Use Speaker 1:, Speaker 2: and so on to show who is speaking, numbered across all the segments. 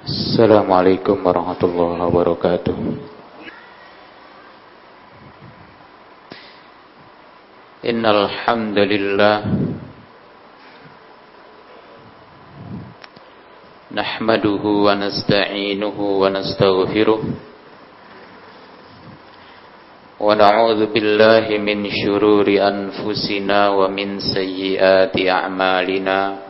Speaker 1: Assalamualaikum warahmatullahi wabarakatuh. Innal hamdalillah nahmaduhu wa nasta'inuhu shururi anfusina wa a'malina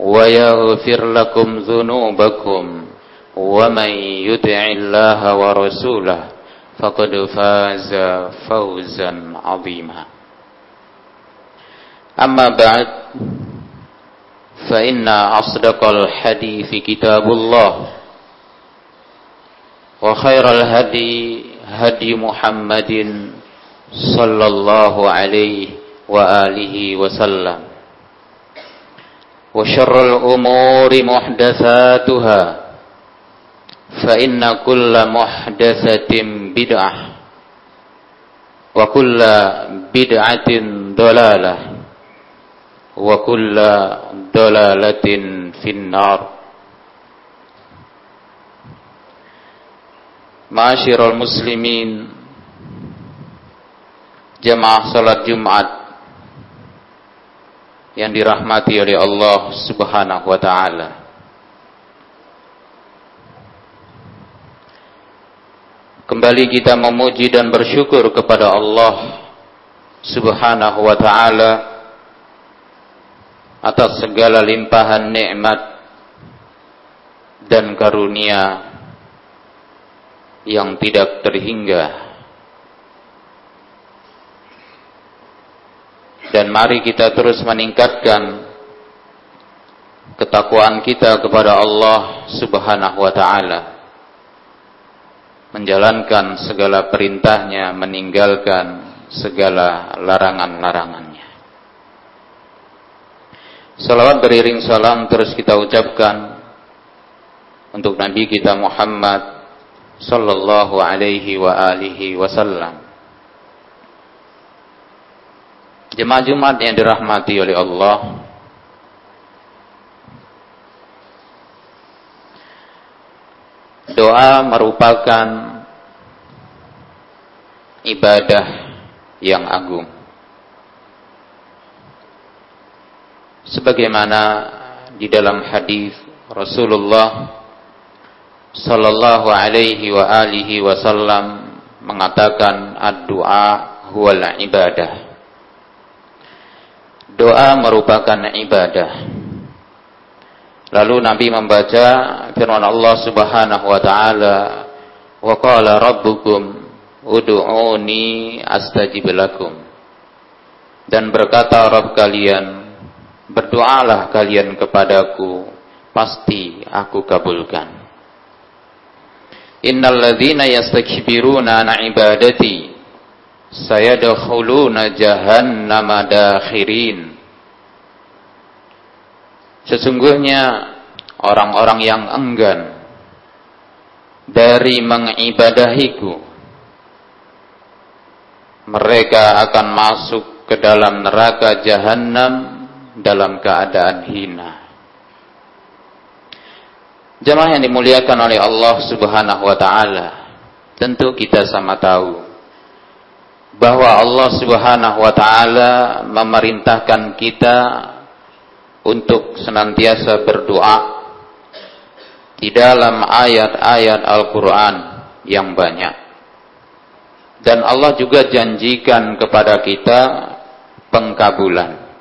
Speaker 1: ويغفر لكم ذنوبكم ومن يطع الله ورسوله فقد فاز فوزا عظيما. أما بعد فإن أصدق الحديث كتاب الله وخير الهدي هدي محمد صلى الله عليه وآله وسلم. وشر الأمور محدثاتها فإن كل محدثة بدعة وكل بدعة ضلالة وكل ضلالة في النار. معاشر المسلمين جماعة صلاة Jumat yang dirahmati oleh Allah Subhanahu wa taala. Kembali kita memuji dan bersyukur kepada Allah Subhanahu wa taala atas segala limpahan nikmat dan karunia yang tidak terhingga. Dan mari kita terus meningkatkan ketakwaan kita kepada Allah Subhanahu wa taala. Menjalankan segala perintahnya, meninggalkan segala larangan-larangannya. Salawat beriring salam terus kita ucapkan untuk Nabi kita Muhammad sallallahu alaihi wa alihi wasallam. Jemaah Jumat yang dirahmati oleh Allah. Doa merupakan ibadah yang agung. Sebagaimana di dalam hadis Rasulullah sallallahu alaihi wa alihi wasallam mengatakan ad-du'a huwal ibadah. Doa merupakan ibadah. Lalu Nabi membaca firman Allah Subhanahu wa taala, "Wa qala rabbukum ud'uni astajib lakum." Dan berkata Rabb kalian, "Berdoalah kalian kepadaku, pasti aku kabulkan." Innal ladzina yastakbiruna an ibadati sayadkhuluna jahannama dakhirin Sesungguhnya orang-orang yang enggan dari mengibadahiku mereka akan masuk ke dalam neraka jahanam dalam keadaan hina. Jemaah yang dimuliakan oleh Allah Subhanahu wa taala, tentu kita sama tahu bahwa Allah Subhanahu wa taala memerintahkan kita untuk senantiasa berdoa di dalam ayat-ayat Al-Qur'an yang banyak. Dan Allah juga janjikan kepada kita pengkabulan.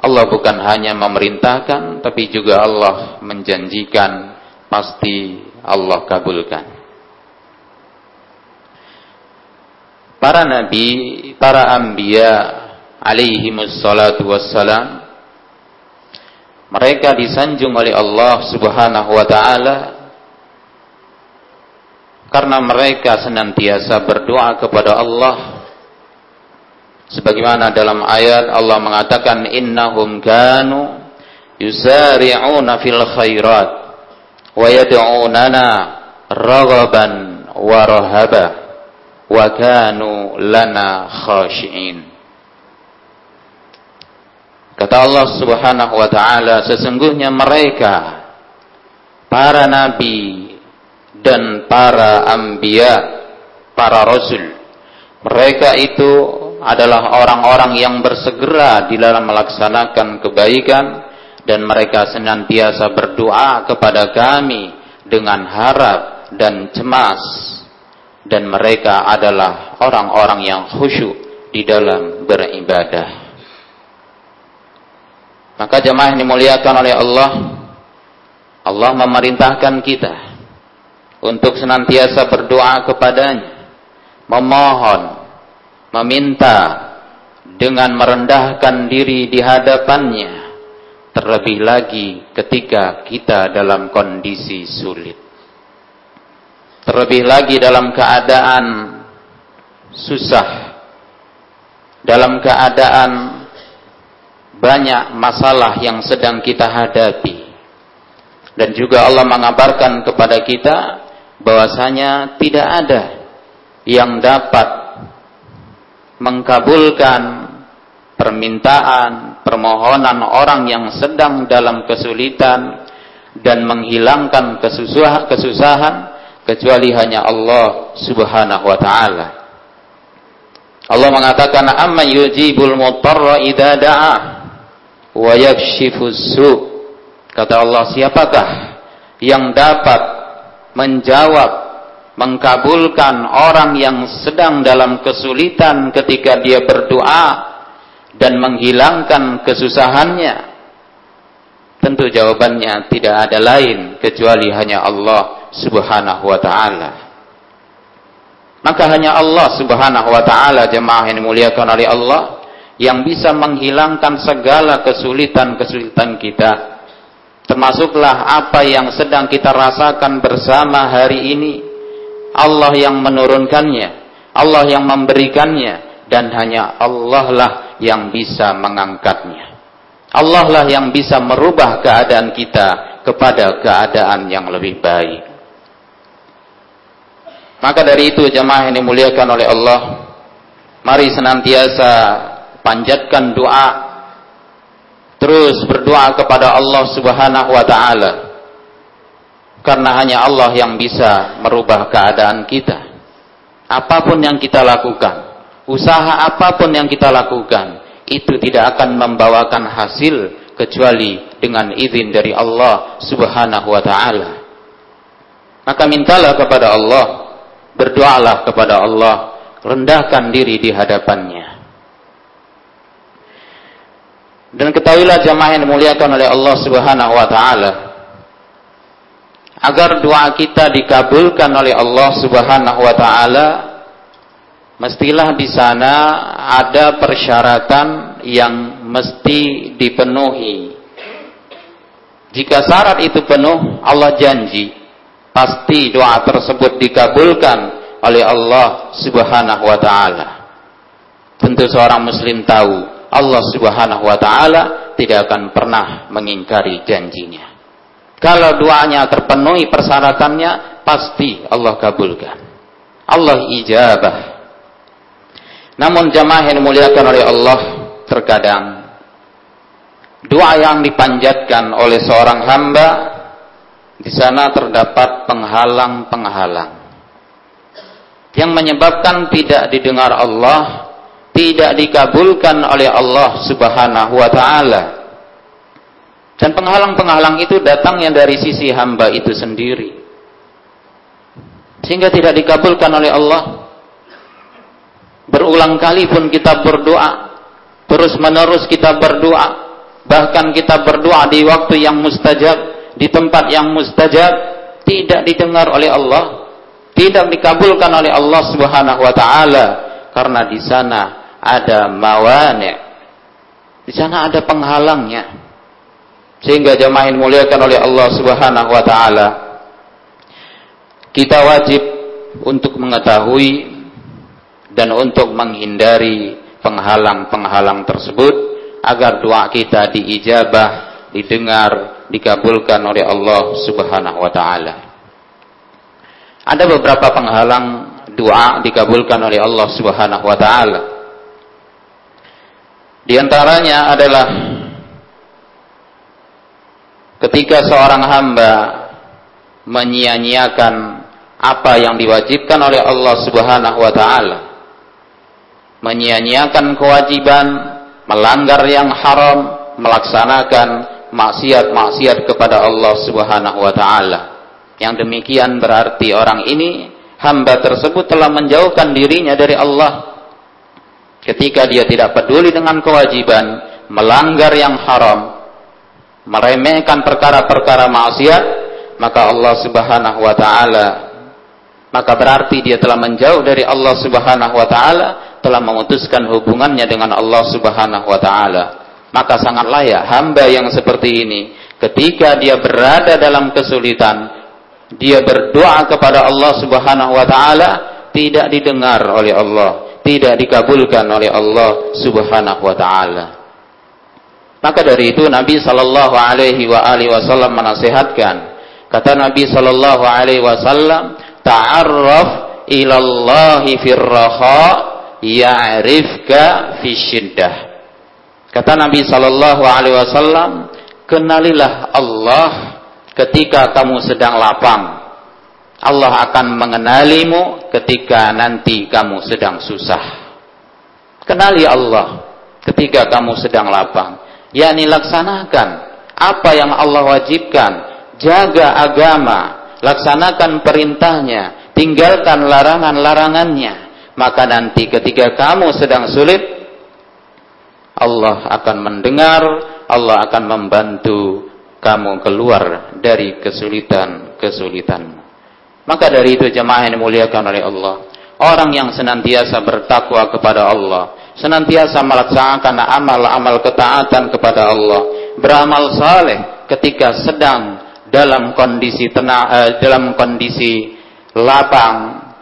Speaker 1: Allah bukan hanya memerintahkan, tapi juga Allah menjanjikan pasti Allah kabulkan. Para nabi, para anbiya alaihi wassalatu wassalam, mereka disanjung oleh Allah subhanahu wa ta'ala karena mereka senantiasa berdoa kepada Allah. Sebagaimana dalam ayat Allah mengatakan innahum kanu yusari'una fil khairat wa yad'unana raghaban wa rahaba wa kanu lana khashi'in. Kata Allah Subhanahu wa taala sesungguhnya mereka para nabi dan para anbiya para rasul mereka itu adalah orang-orang yang bersegera di dalam melaksanakan kebaikan dan mereka senantiasa berdoa kepada kami dengan harap dan cemas dan mereka adalah orang-orang yang khusyuk di dalam beribadah. Maka jemaah yang dimuliakan oleh Allah, Allah memerintahkan kita untuk senantiasa berdoa kepadanya, memohon meminta dengan merendahkan diri di hadapannya terlebih lagi ketika kita dalam kondisi sulit terlebih lagi dalam keadaan susah dalam keadaan banyak masalah yang sedang kita hadapi. Dan juga Allah mengabarkan kepada kita bahwasanya tidak ada yang dapat mengkabulkan permintaan, permohonan orang yang sedang dalam kesulitan dan menghilangkan kesusahan, kesusahan kecuali hanya Allah Subhanahu wa taala. Allah mengatakan amma yujibul mutarra idza da'a wa yakshifus su. Kata Allah, siapakah yang dapat menjawab mengkabulkan orang yang sedang dalam kesulitan ketika dia berdoa dan menghilangkan kesusahannya? Tentu jawabannya tidak ada lain kecuali hanya Allah Subhanahu wa taala. Maka hanya Allah Subhanahu wa taala jemaah yang dimuliakan oleh Allah yang bisa menghilangkan segala kesulitan-kesulitan kita. Termasuklah apa yang sedang kita rasakan bersama hari ini Allah yang menurunkannya, Allah yang memberikannya, dan hanya Allah lah yang bisa mengangkatnya. Allah lah yang bisa merubah keadaan kita kepada keadaan yang lebih baik. Maka dari itu jemaah yang dimuliakan oleh Allah, mari senantiasa panjatkan doa, terus berdoa kepada Allah Subhanahu wa taala karena hanya Allah yang bisa merubah keadaan kita. Apa pun yang kita lakukan, usaha apa pun yang kita lakukan, itu tidak akan membawakan hasil kecuali dengan izin dari Allah Subhanahu wa taala. Maka mintalah kepada Allah, berdoalah kepada Allah, rendahkan diri di hadapannya. Dan ketahuilah jamaah yang dimuliakan oleh Allah Subhanahu wa taala, agar doa kita dikabulkan oleh Allah Subhanahu wa taala mestilah di sana ada persyaratan yang mesti dipenuhi. Jika syarat itu penuh, Allah janji pasti doa tersebut dikabulkan oleh Allah Subhanahu wa taala. Tentu seorang muslim tahu Allah Subhanahu wa taala tidak akan pernah mengingkari janjinya. Kalau doanya terpenuhi persyaratannya, pasti Allah kabulkan. Allah ijabah. Namun jamaah yang dimuliakan oleh Allah terkadang doa yang dipanjatkan oleh seorang hamba di sana terdapat penghalang-penghalang yang menyebabkan tidak didengar Allah, tidak dikabulkan oleh Allah Subhanahu wa taala. Dan penghalang-penghalang itu datangnya dari sisi hamba itu sendiri. Sehingga tidak dikabulkan oleh Allah. Berulang kali pun kita berdoa, terus menerus kita berdoa, bahkan kita berdoa di waktu yang mustajab, di tempat yang mustajab, tidak didengar oleh Allah tidak dikabulkan oleh Allah Subhanahu wa taala karena di sana ada mawani. Di sana ada penghalangnya. Sehingga jemaah yang muliakan oleh Allah Subhanahu wa taala kita wajib untuk mengetahui dan untuk menghindari penghalang-penghalang tersebut agar doa kita diijabah, didengar, dikabulkan oleh Allah Subhanahu wa taala. Ada beberapa penghalang doa dikabulkan oleh Allah Subhanahu wa taala. Di antaranya adalah ketika seorang hamba menyia-nyiakan apa yang diwajibkan oleh Allah Subhanahu wa taala. Menyia-nyiakan kewajiban, melanggar yang haram, melaksanakan maksiat-maksiat kepada Allah Subhanahu wa taala. Yang demikian berarti orang ini hamba tersebut telah menjauhkan dirinya dari Allah. Ketika dia tidak peduli dengan kewajiban, melanggar yang haram, meremehkan perkara-perkara maksiat, maka Allah Subhanahu wa taala maka berarti dia telah menjauh dari Allah Subhanahu wa taala, telah memutuskan hubungannya dengan Allah Subhanahu wa taala. Maka sangat layak hamba yang seperti ini ketika dia berada dalam kesulitan, dia berdoa kepada Allah Subhanahu wa taala tidak didengar oleh Allah, tidak dikabulkan oleh Allah Subhanahu wa taala. Maka dari itu Nabi sallallahu alaihi wa alihi wasallam menasihatkan, kata Nabi sallallahu alaihi wasallam, ta'arraf ila Allah fir raha ya'rifka fi syiddah. Kata Nabi sallallahu alaihi wasallam, kenalilah Allah ketika kamu sedang lapang. Allah akan mengenalimu ketika nanti kamu sedang susah. Kenali Allah ketika kamu sedang lapang. yakni laksanakan apa yang Allah wajibkan. Jaga agama. Laksanakan perintahnya. Tinggalkan larangan-larangannya. Maka nanti ketika kamu sedang sulit, Allah akan mendengar, Allah akan membantu kamu keluar dari kesulitan-kesulitanmu. Maka dari itu jemaah yang dimuliakan oleh Allah. Orang yang senantiasa bertakwa kepada Allah. Senantiasa melaksanakan amal-amal ketaatan kepada Allah. Beramal saleh ketika sedang dalam kondisi tenang, eh, dalam kondisi lapang,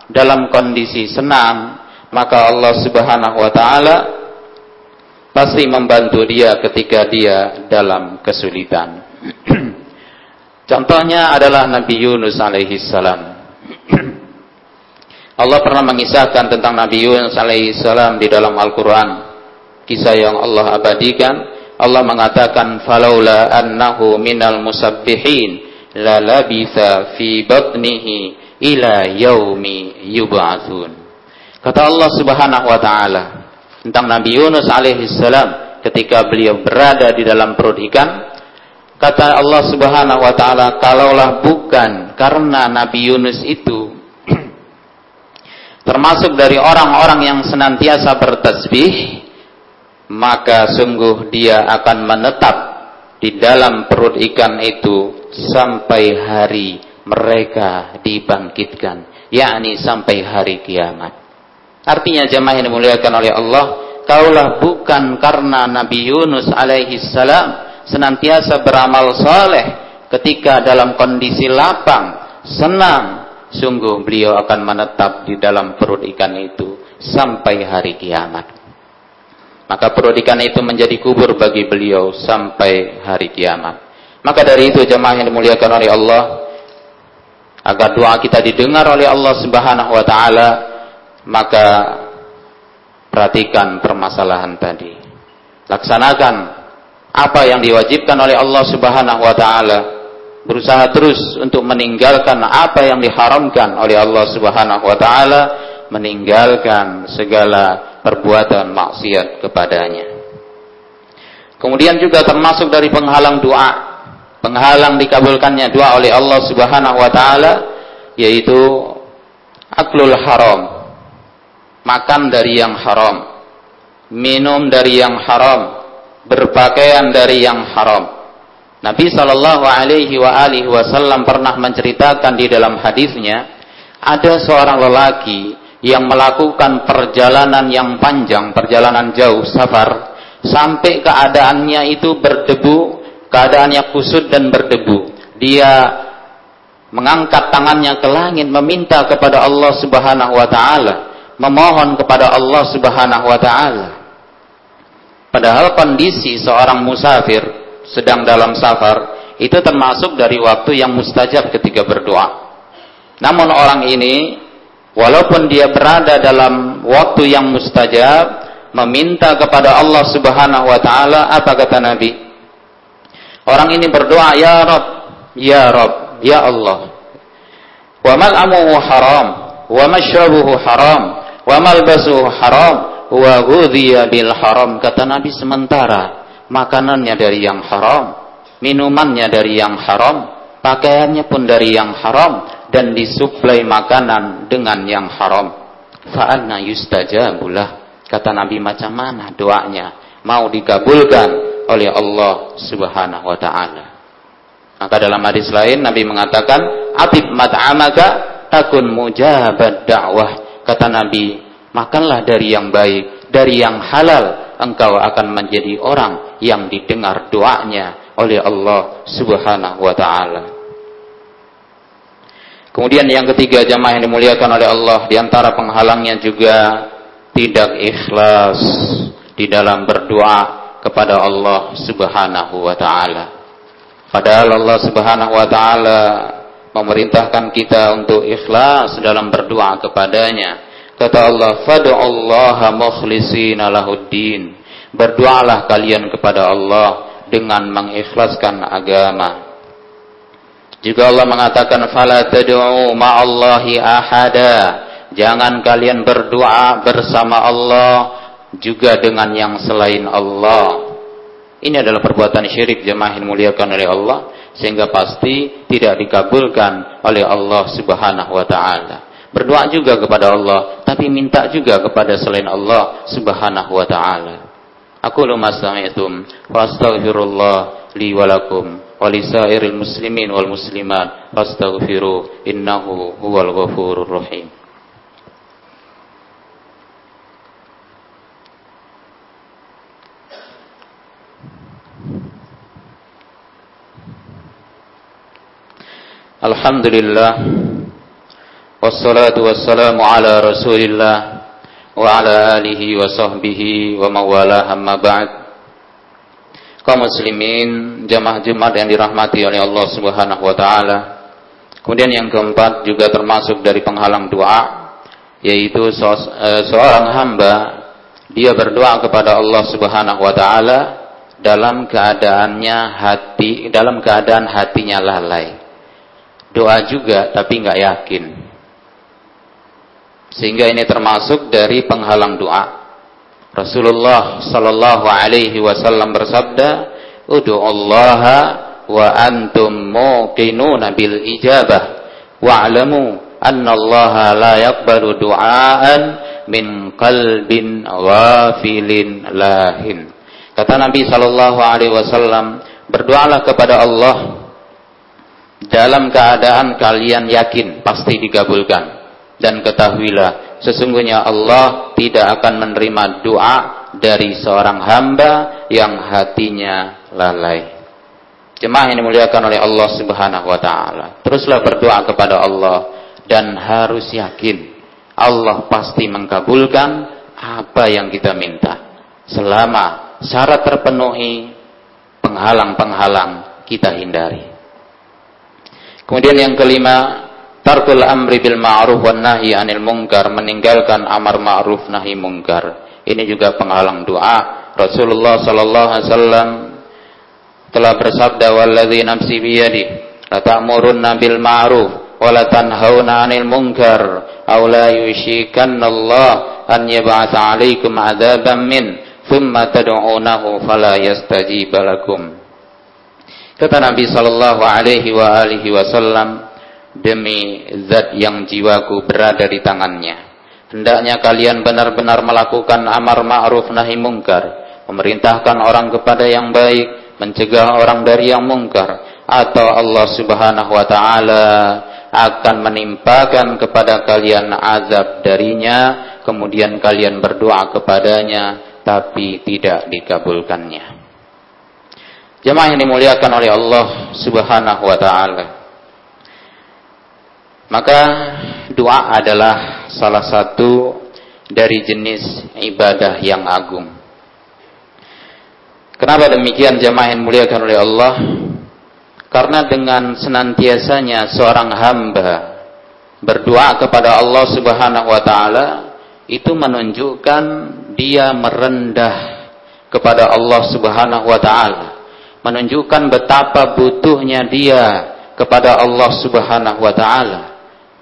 Speaker 1: dalam kondisi senang, maka Allah Subhanahu wa taala pasti membantu dia ketika dia dalam kesulitan. Contohnya adalah Nabi Yunus alaihi salam. Allah pernah mengisahkan tentang Nabi Yunus alaihi salam di dalam Al-Qur'an. Kisah yang Allah abadikan, Allah mengatakan falaula annahu minal musabbihin la labitha fi batnihi ila yaumi yub'atsun. Kata Allah Subhanahu wa taala tentang Nabi Yunus alaihi salam ketika beliau berada di dalam perut ikan, Kata Allah Subhanahu wa taala, kalaulah bukan karena Nabi Yunus itu termasuk dari orang-orang yang senantiasa bertasbih, maka sungguh dia akan menetap di dalam perut ikan itu sampai hari mereka dibangkitkan, yakni sampai hari kiamat. Artinya jemaah yang dimuliakan oleh Allah, kaulah bukan karena Nabi Yunus alaihi salam senantiasa beramal soleh ketika dalam kondisi lapang, senang, sungguh beliau akan menetap di dalam perut ikan itu sampai hari kiamat. Maka perut ikan itu menjadi kubur bagi beliau sampai hari kiamat. Maka dari itu jemaah yang dimuliakan oleh Allah, agar doa kita didengar oleh Allah Subhanahu wa taala, maka perhatikan permasalahan tadi. Laksanakan apa yang diwajibkan oleh Allah Subhanahu wa taala. Berusaha terus untuk meninggalkan apa yang diharamkan oleh Allah Subhanahu wa taala, meninggalkan segala perbuatan maksiat kepadanya. Kemudian juga termasuk dari penghalang doa, penghalang dikabulkannya doa oleh Allah Subhanahu wa taala yaitu aklul haram. Makan dari yang haram, minum dari yang haram, berpakaian dari yang haram. Nabi Shallallahu Alaihi Wasallam pernah menceritakan di dalam hadisnya ada seorang lelaki yang melakukan perjalanan yang panjang, perjalanan jauh, safar, sampai keadaannya itu berdebu, keadaannya kusut dan berdebu. Dia mengangkat tangannya ke langit meminta kepada Allah Subhanahu wa taala, memohon kepada Allah Subhanahu wa taala. Padahal kondisi seorang musafir sedang dalam safar itu termasuk dari waktu yang mustajab ketika berdoa. Namun orang ini walaupun dia berada dalam waktu yang mustajab meminta kepada Allah Subhanahu wa taala apa kata Nabi? Orang ini berdoa, "Ya Rabb, ya Rabb, ya Allah. Wa mal'amuhu haram, wa mashrabuhu haram, wa malbasuhu haram, wa ghudhiya bil haram." Kata Nabi sementara makanannya dari yang haram, minumannya dari yang haram, pakaiannya pun dari yang haram dan disuplai makanan dengan yang haram. Fa'anna yustajabulah Kata Nabi macam mana doanya mau dikabulkan oleh Allah Subhanahu wa taala. Maka dalam hadis lain Nabi mengatakan, "Atib mat'amaka takun mujabad dakwah." Kata Nabi, makanlah dari yang baik, dari yang halal, engkau akan menjadi orang yang didengar doanya oleh Allah Subhanahu wa taala. Kemudian yang ketiga jamaah yang dimuliakan oleh Allah di antara penghalangnya juga tidak ikhlas di dalam berdoa kepada Allah Subhanahu wa taala. Padahal Allah Subhanahu wa taala memerintahkan kita untuk ikhlas dalam berdoa kepadanya. Kata Allah, "Fad'ullaha mukhlishina lahuddin." Berdoalah kalian kepada Allah dengan mengikhlaskan agama. Juga Allah mengatakan, "Fala tad'u ma'allahi ahada." Jangan kalian berdoa bersama Allah juga dengan yang selain Allah. Ini adalah perbuatan syirik jemaah yang muliakan oleh Allah sehingga pasti tidak dikabulkan oleh Allah Subhanahu wa taala. Berdoa juga kepada Allah, tapi minta juga kepada selain Allah Subhanahu wa taala. Aku luma sami'tum wa astaghfirullah li wa wa lisairil muslimin wal muslimat fastaghfiru innahu huwal ghafurur rahim. Alhamdulillah. Wassalatu wassalamu ala rasulillah Wa ala alihi wa sahbihi wa mawala hamma ba'd. Kaum muslimin jamaah Jumat yang dirahmati oleh Allah Subhanahu wa taala. Kemudian yang keempat juga termasuk dari penghalang doa yaitu eh, seorang hamba dia berdoa kepada Allah Subhanahu wa taala dalam keadaannya hati dalam keadaan hatinya lalai doa juga tapi nggak yakin. Sehingga ini termasuk dari penghalang doa. Rasulullah sallallahu alaihi wasallam bersabda, Allah wa antum muqinuna bil ijabah wa'lamu anna Allah la yaqbalu du'aan min qalbin ghafilin lahin." Kata Nabi sallallahu alaihi wasallam, berdoalah kepada Allah dalam keadaan kalian yakin pasti dikabulkan dan ketahuilah sesungguhnya Allah tidak akan menerima doa dari seorang hamba yang hatinya lalai. Jemaah yang dimuliakan oleh Allah Subhanahu wa taala. Teruslah berdoa kepada Allah dan harus yakin Allah pasti mengkabulkan apa yang kita minta selama syarat terpenuhi penghalang-penghalang kita hindari. Kemudian yang kelima, tarkul amri bil ma'ruf wan nahi anil munkar, meninggalkan amar ma'ruf nahi munkar. Ini juga penghalang doa. Rasulullah sallallahu alaihi wasallam telah bersabda wallazi nafsi biyadi la ta'murunna bil ma'ruf wa la tanhauna 'anil munkar aw la yushikanna Allah an yab'atha 'alaikum 'adzaban min thumma tad'unahu fala yastajib lakum kata Nabi sallallahu alaihi wa alihi wasallam demi zat yang jiwaku berada di tangannya hendaknya kalian benar-benar melakukan amar ma'ruf nahi mungkar memerintahkan orang kepada yang baik mencegah orang dari yang mungkar atau Allah Subhanahu wa taala akan menimpakan kepada kalian azab darinya kemudian kalian berdoa kepadanya tapi tidak dikabulkannya Jemaah yang dimuliakan oleh Allah Subhanahu wa taala maka doa adalah salah satu dari jenis ibadah yang agung Kenapa demikian jemaah yang muliakan oleh Allah? Karena dengan senantiasanya seorang hamba berdoa kepada Allah Subhanahu wa taala itu menunjukkan dia merendah kepada Allah Subhanahu wa taala. Menunjukkan betapa butuhnya dia kepada Allah Subhanahu wa taala.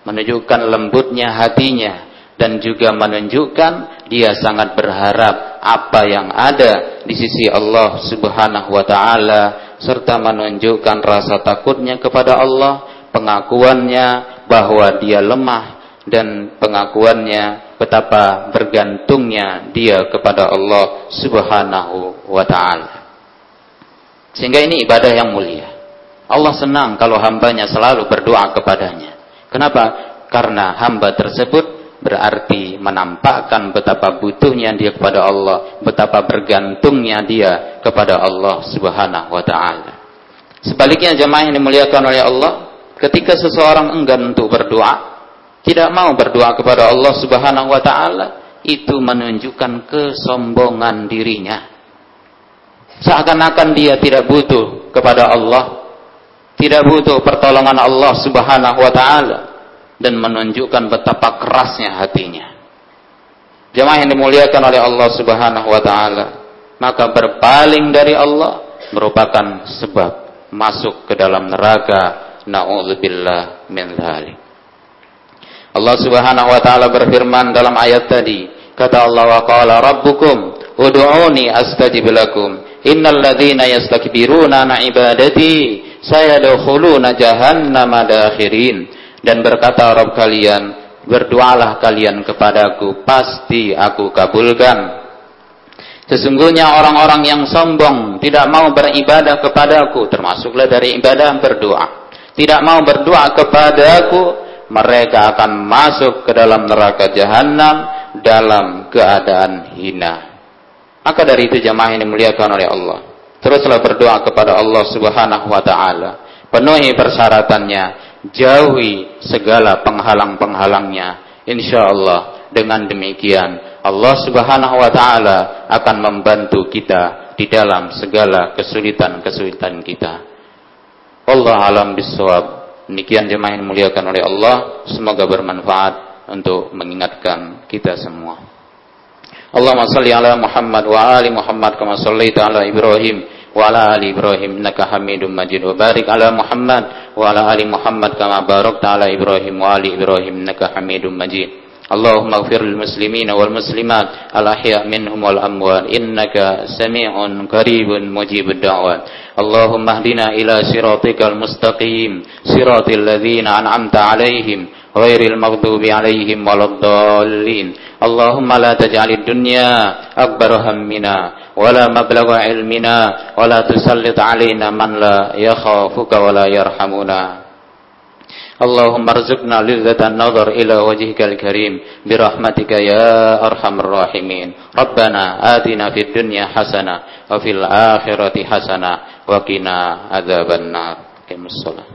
Speaker 1: Menunjukkan lembutnya hatinya dan juga menunjukkan dia sangat berharap apa yang ada di sisi Allah Subhanahu wa taala serta menunjukkan rasa takutnya kepada Allah, pengakuannya bahwa dia lemah dan pengakuannya betapa bergantungnya dia kepada Allah Subhanahu wa taala. Sehingga ini ibadah yang mulia. Allah senang kalau hambanya selalu berdoa kepadanya. Kenapa? Karena hamba tersebut berarti menampakkan betapa butuhnya dia kepada Allah, betapa bergantungnya dia kepada Allah Subhanahu wa taala. Sebaliknya jemaah yang dimuliakan oleh Allah, ketika seseorang enggan untuk berdoa, tidak mau berdoa kepada Allah Subhanahu wa taala, itu menunjukkan kesombongan dirinya. Seakan-akan dia tidak butuh kepada Allah, tidak butuh pertolongan Allah Subhanahu wa taala dan menunjukkan betapa kerasnya hatinya. Jemaah yang dimuliakan oleh Allah Subhanahu wa taala, maka berpaling dari Allah merupakan sebab masuk ke dalam neraka. Nauzubillah min dzalik. Allah Subhanahu wa taala berfirman dalam ayat tadi, kata Allah wa qala rabbukum ud'uni astajib lakum. Innal ladzina yastakbiruna an ibadati sayadkhuluna jahannama dakhirin dan berkata Rabb kalian, berdoalah kalian kepadaku, pasti aku kabulkan. Sesungguhnya orang-orang yang sombong tidak mau beribadah kepadaku, termasuklah dari ibadah berdoa. Tidak mau berdoa kepadaku, mereka akan masuk ke dalam neraka jahanam dalam keadaan hina. Maka dari itu jamaah ini dimuliakan oleh Allah. Teruslah berdoa kepada Allah Subhanahu wa taala. Penuhi persyaratannya, jauhi segala penghalang-penghalangnya. Insya Allah dengan demikian Allah Subhanahu wa taala akan membantu kita di dalam segala kesulitan-kesulitan kita. Allah alam bisawab. Demikian jemaah yang muliakan oleh Allah, semoga bermanfaat untuk mengingatkan kita semua. Salli ala Muhammad wa ali Muhammad kama sallaita ala Ibrahim وعلى آل إبراهيم إنك حميد مجيد. وبارك على محمد وعلى آل محمد كما باركت على إبراهيم وآل إبراهيم إنك حميد مجيد. اللهم اغفر للمسلمين والمسلمات الأحياء منهم والأموات. إنك سميع قريب مجيب الدعوات. اللهم اهدنا إلى صراطك المستقيم. صراط الذين أنعمت عليهم. غير المغضوب عليهم ولا الضالين اللهم لا تجعل الدنيا أكبر همنا ولا مبلغ علمنا ولا تسلط علينا من لا يخافك ولا يرحمنا اللهم ارزقنا لذة النظر إلى وجهك الكريم برحمتك يا أرحم الراحمين ربنا آتنا في الدنيا حسنة وفي الآخرة حسنة وقنا عذاب النار كم الصلاة